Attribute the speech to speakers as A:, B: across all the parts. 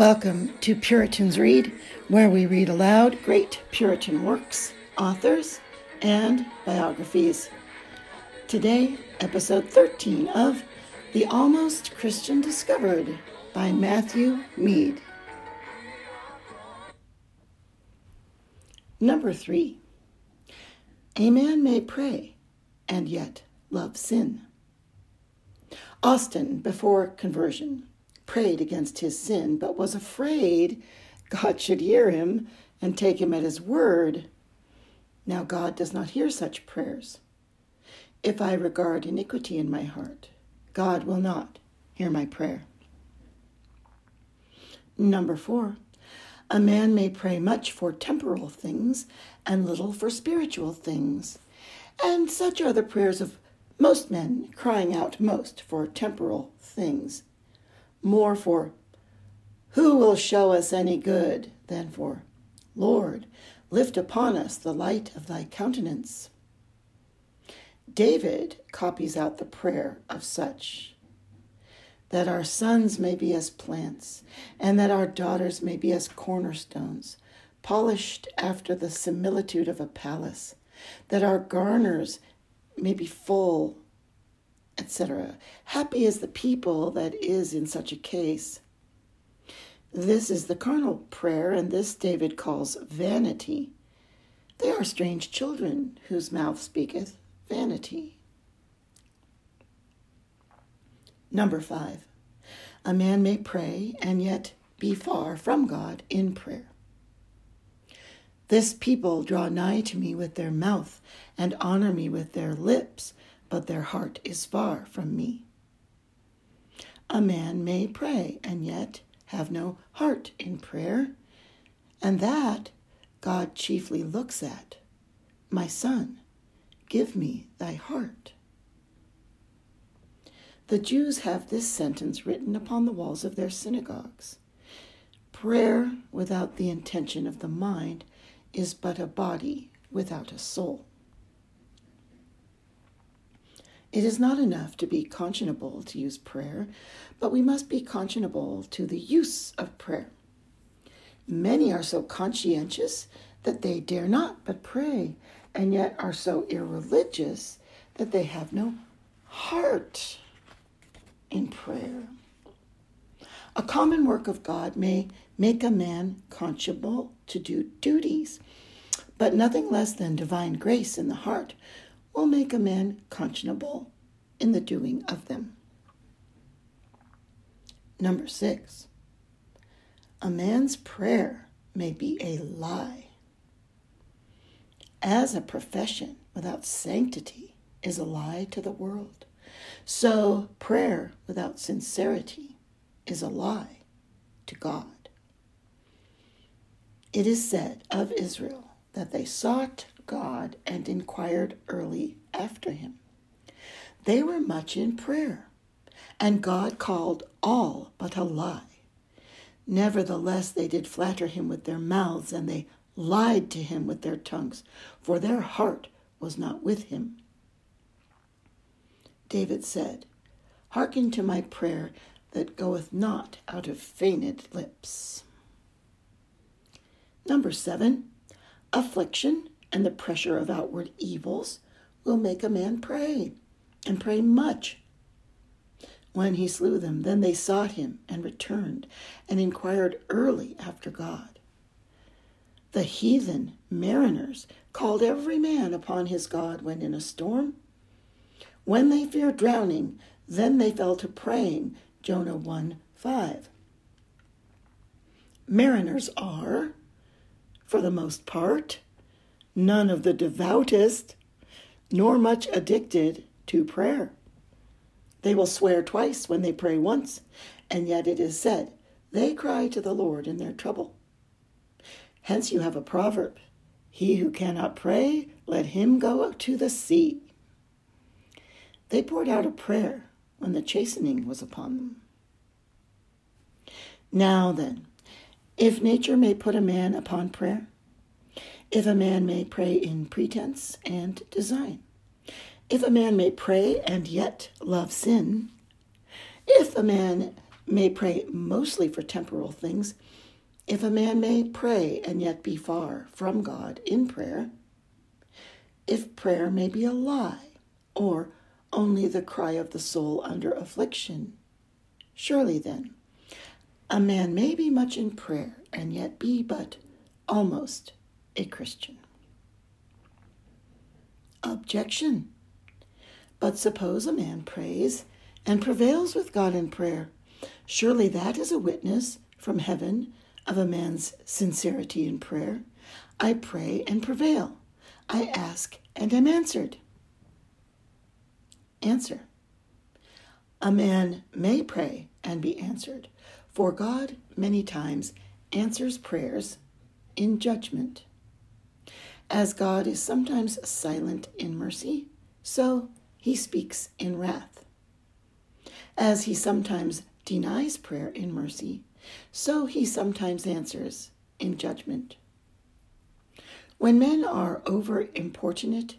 A: Welcome to Puritans Read, where we read aloud great Puritan works, authors, and biographies. Today, episode 13 of The Almost Christian Discovered by Matthew Mead. Number three, a man may pray and yet love sin. Austin, before conversion, prayed against his sin, but was afraid God should hear him and take him at his word. Now, God does not hear such prayers. If I regard iniquity in my heart, God will not hear my prayer. Number four, a man may pray much for temporal things and little for spiritual things. And such are the prayers of most men, crying out most for temporal things more for who will show us any good than for Lord, lift upon us the light of thy countenance. David copies out the prayer of such that our sons may be as plants, and that our daughters may be as cornerstones, polished after the similitude of a palace, that our garners may be full etc. Happy is the people that is in such a case. This is the carnal prayer, and this David calls vanity. They are strange children whose mouth speaketh vanity. Number five, a man may pray and yet be far from God in prayer. This people draw nigh to me with their mouth and honor me with their lips, but their heart is far from me. A man may pray and yet have no heart in prayer, and that God chiefly looks at. My son, give me thy heart. The Jews have this sentence written upon the walls of their synagogues Prayer without the intention of the mind is but a body without a soul. It is not enough to be conscionable to use prayer, but we must be conscionable to the use of prayer. Many are so conscientious that they dare not but pray, and yet are so irreligious that they have no heart in prayer. A common work of God may make a man conscionable to do duties, but nothing less than divine grace in the heart will make a man conscionable in the doing of them. Number six, a man's prayer may be a lie. As a profession without sanctity is a lie to the world, so prayer without sincerity is a lie to God. It is said of Israel that they sought God and inquired early after him. They were much in prayer, and God called all but a lie. Nevertheless, they did flatter him with their mouths, and they lied to him with their tongues, for their heart was not with him. David said, Hearken to my prayer that goeth not out of feigned lips. Number seven, affliction and the pressure of outward evils will make a man pray, and pray much. When he slew them, then they sought him and returned and inquired early after God. The heathen mariners called every man upon his God when in a storm. When they feared drowning, then they fell to praying. Jonah 1 5. Mariners are, for the most part, none of the devoutest, nor much addicted to prayer. They will swear twice when they pray once, and yet it is said, they cry to the Lord in their trouble. Hence you have a proverb He who cannot pray, let him go to the sea. They poured out a prayer when the chastening was upon them. Now then, if nature may put a man upon prayer, if a man may pray in pretense and design, if a man may pray and yet love sin, if a man may pray mostly for temporal things, if a man may pray and yet be far from God in prayer, if prayer may be a lie or only the cry of the soul under affliction, surely then a man may be much in prayer and yet be but almost a Christian. Objection. But suppose a man prays and prevails with God in prayer. Surely that is a witness from heaven of a man's sincerity in prayer. I pray and prevail. I ask and am answered. Answer. A man may pray and be answered, for God many times answers prayers in judgment. As God is sometimes silent in mercy, so he speaks in wrath. As he sometimes denies prayer in mercy, so he sometimes answers in judgment. When men are over importunate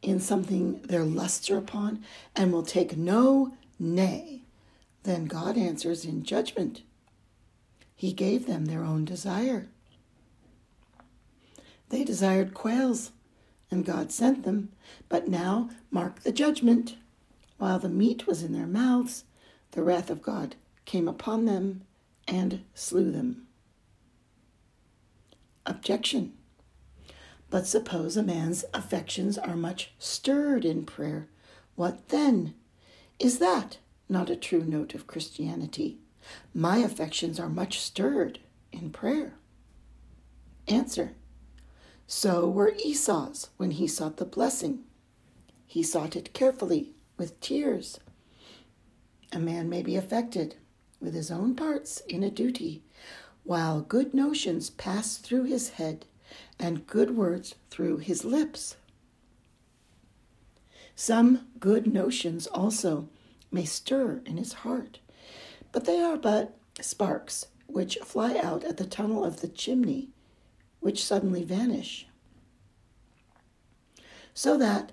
A: in something their lusts are upon and will take no nay, then God answers in judgment. He gave them their own desire. They desired quails, and God sent them, but now mark the judgment. While the meat was in their mouths, the wrath of God came upon them and slew them. Objection. But suppose a man's affections are much stirred in prayer. What then? Is that not a true note of Christianity? My affections are much stirred in prayer. Answer. So were Esau's when he sought the blessing. He sought it carefully with tears. A man may be affected with his own parts in a duty, while good notions pass through his head and good words through his lips. Some good notions also may stir in his heart, but they are but sparks which fly out at the tunnel of the chimney which suddenly vanish. So that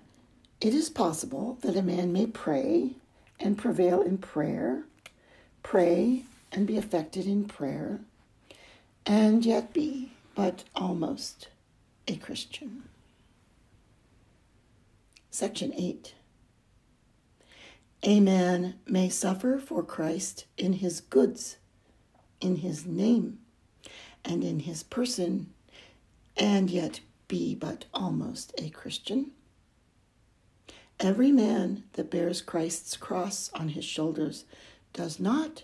A: it is possible that a man may pray and prevail in prayer, pray and be affected in prayer, and yet be but almost a Christian. Section 8 A man may suffer for Christ in his goods, in his name, and in his person and yet be but almost a Christian? Every man that bears Christ's cross on his shoulders does not,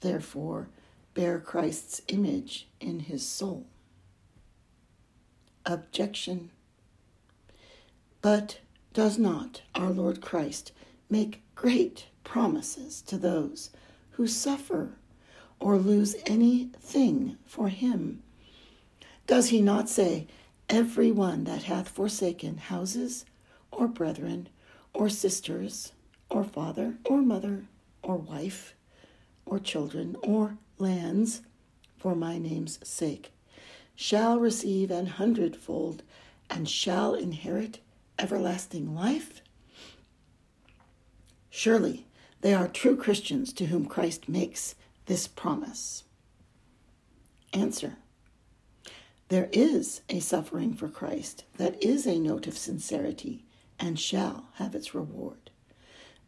A: therefore, bear Christ's image in his soul. Objection. But does not our Lord Christ make great promises to those who suffer or lose anything for him does he not say, Every one that hath forsaken houses, or brethren, or sisters, or father, or mother, or wife, or children, or lands, for my name's sake, shall receive an hundredfold, and shall inherit everlasting life? Surely they are true Christians to whom Christ makes this promise. Answer there is a suffering for Christ that is a note of sincerity and shall have its reward.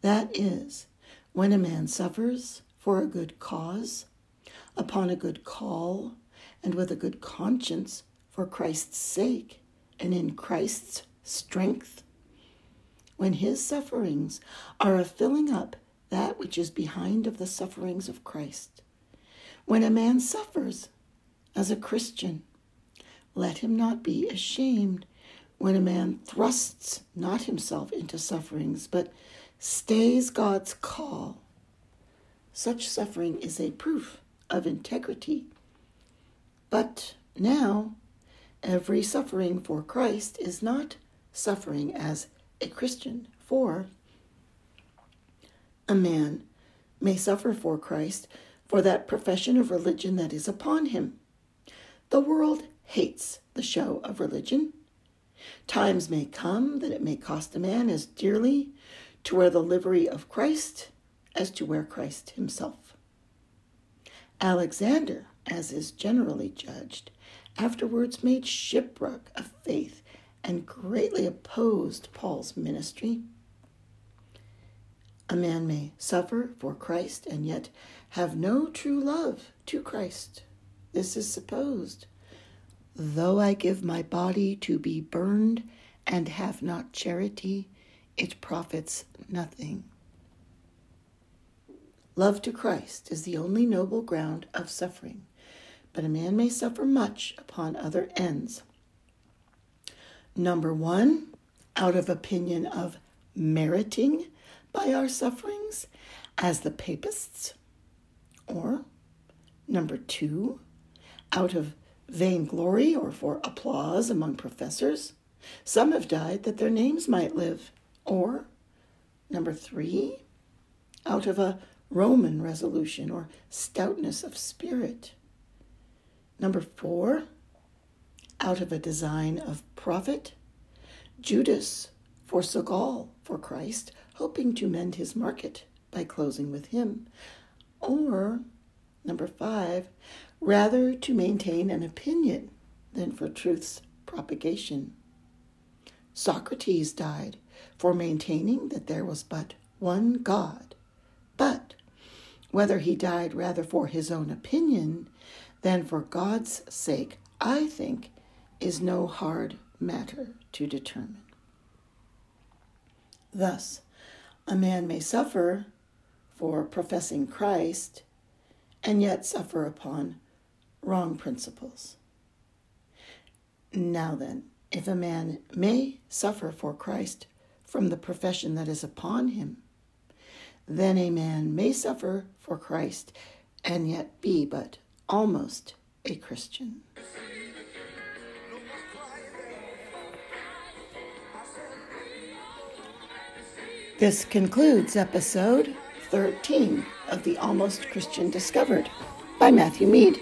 A: That is, when a man suffers for a good cause, upon a good call, and with a good conscience for Christ's sake and in Christ's strength, when his sufferings are a filling up that which is behind of the sufferings of Christ, when a man suffers as a Christian, let him not be ashamed when a man thrusts not himself into sufferings, but stays God's call. Such suffering is a proof of integrity. But now, every suffering for Christ is not suffering as a Christian, for a man may suffer for Christ for that profession of religion that is upon him. The world hates the show of religion. Times may come that it may cost a man as dearly to wear the livery of Christ as to wear Christ himself. Alexander, as is generally judged, afterwards made shipwreck of faith and greatly opposed Paul's ministry. A man may suffer for Christ and yet have no true love to Christ. This is supposed. Though I give my body to be burned and have not charity, it profits nothing. Love to Christ is the only noble ground of suffering, but a man may suffer much upon other ends. Number one, out of opinion of meriting by our sufferings, as the papists. Or, number two, out of vainglory or for applause among professors. Some have died that their names might live. Or, number three, out of a Roman resolution or stoutness of spirit. Number four, out of a design of profit. Judas forsook all for Christ, hoping to mend his market by closing with him. Or, number five, rather to maintain an opinion than for truth's propagation. Socrates died for maintaining that there was but one God, but whether he died rather for his own opinion than for God's sake, I think, is no hard matter to determine. Thus, a man may suffer for professing Christ and yet suffer upon wrong principles. Now then, if a man may suffer for Christ from the profession that is upon him, then a man may suffer for Christ and yet be but almost a Christian. This concludes episode 13 of the Almost Christian Discovered by Matthew Mead.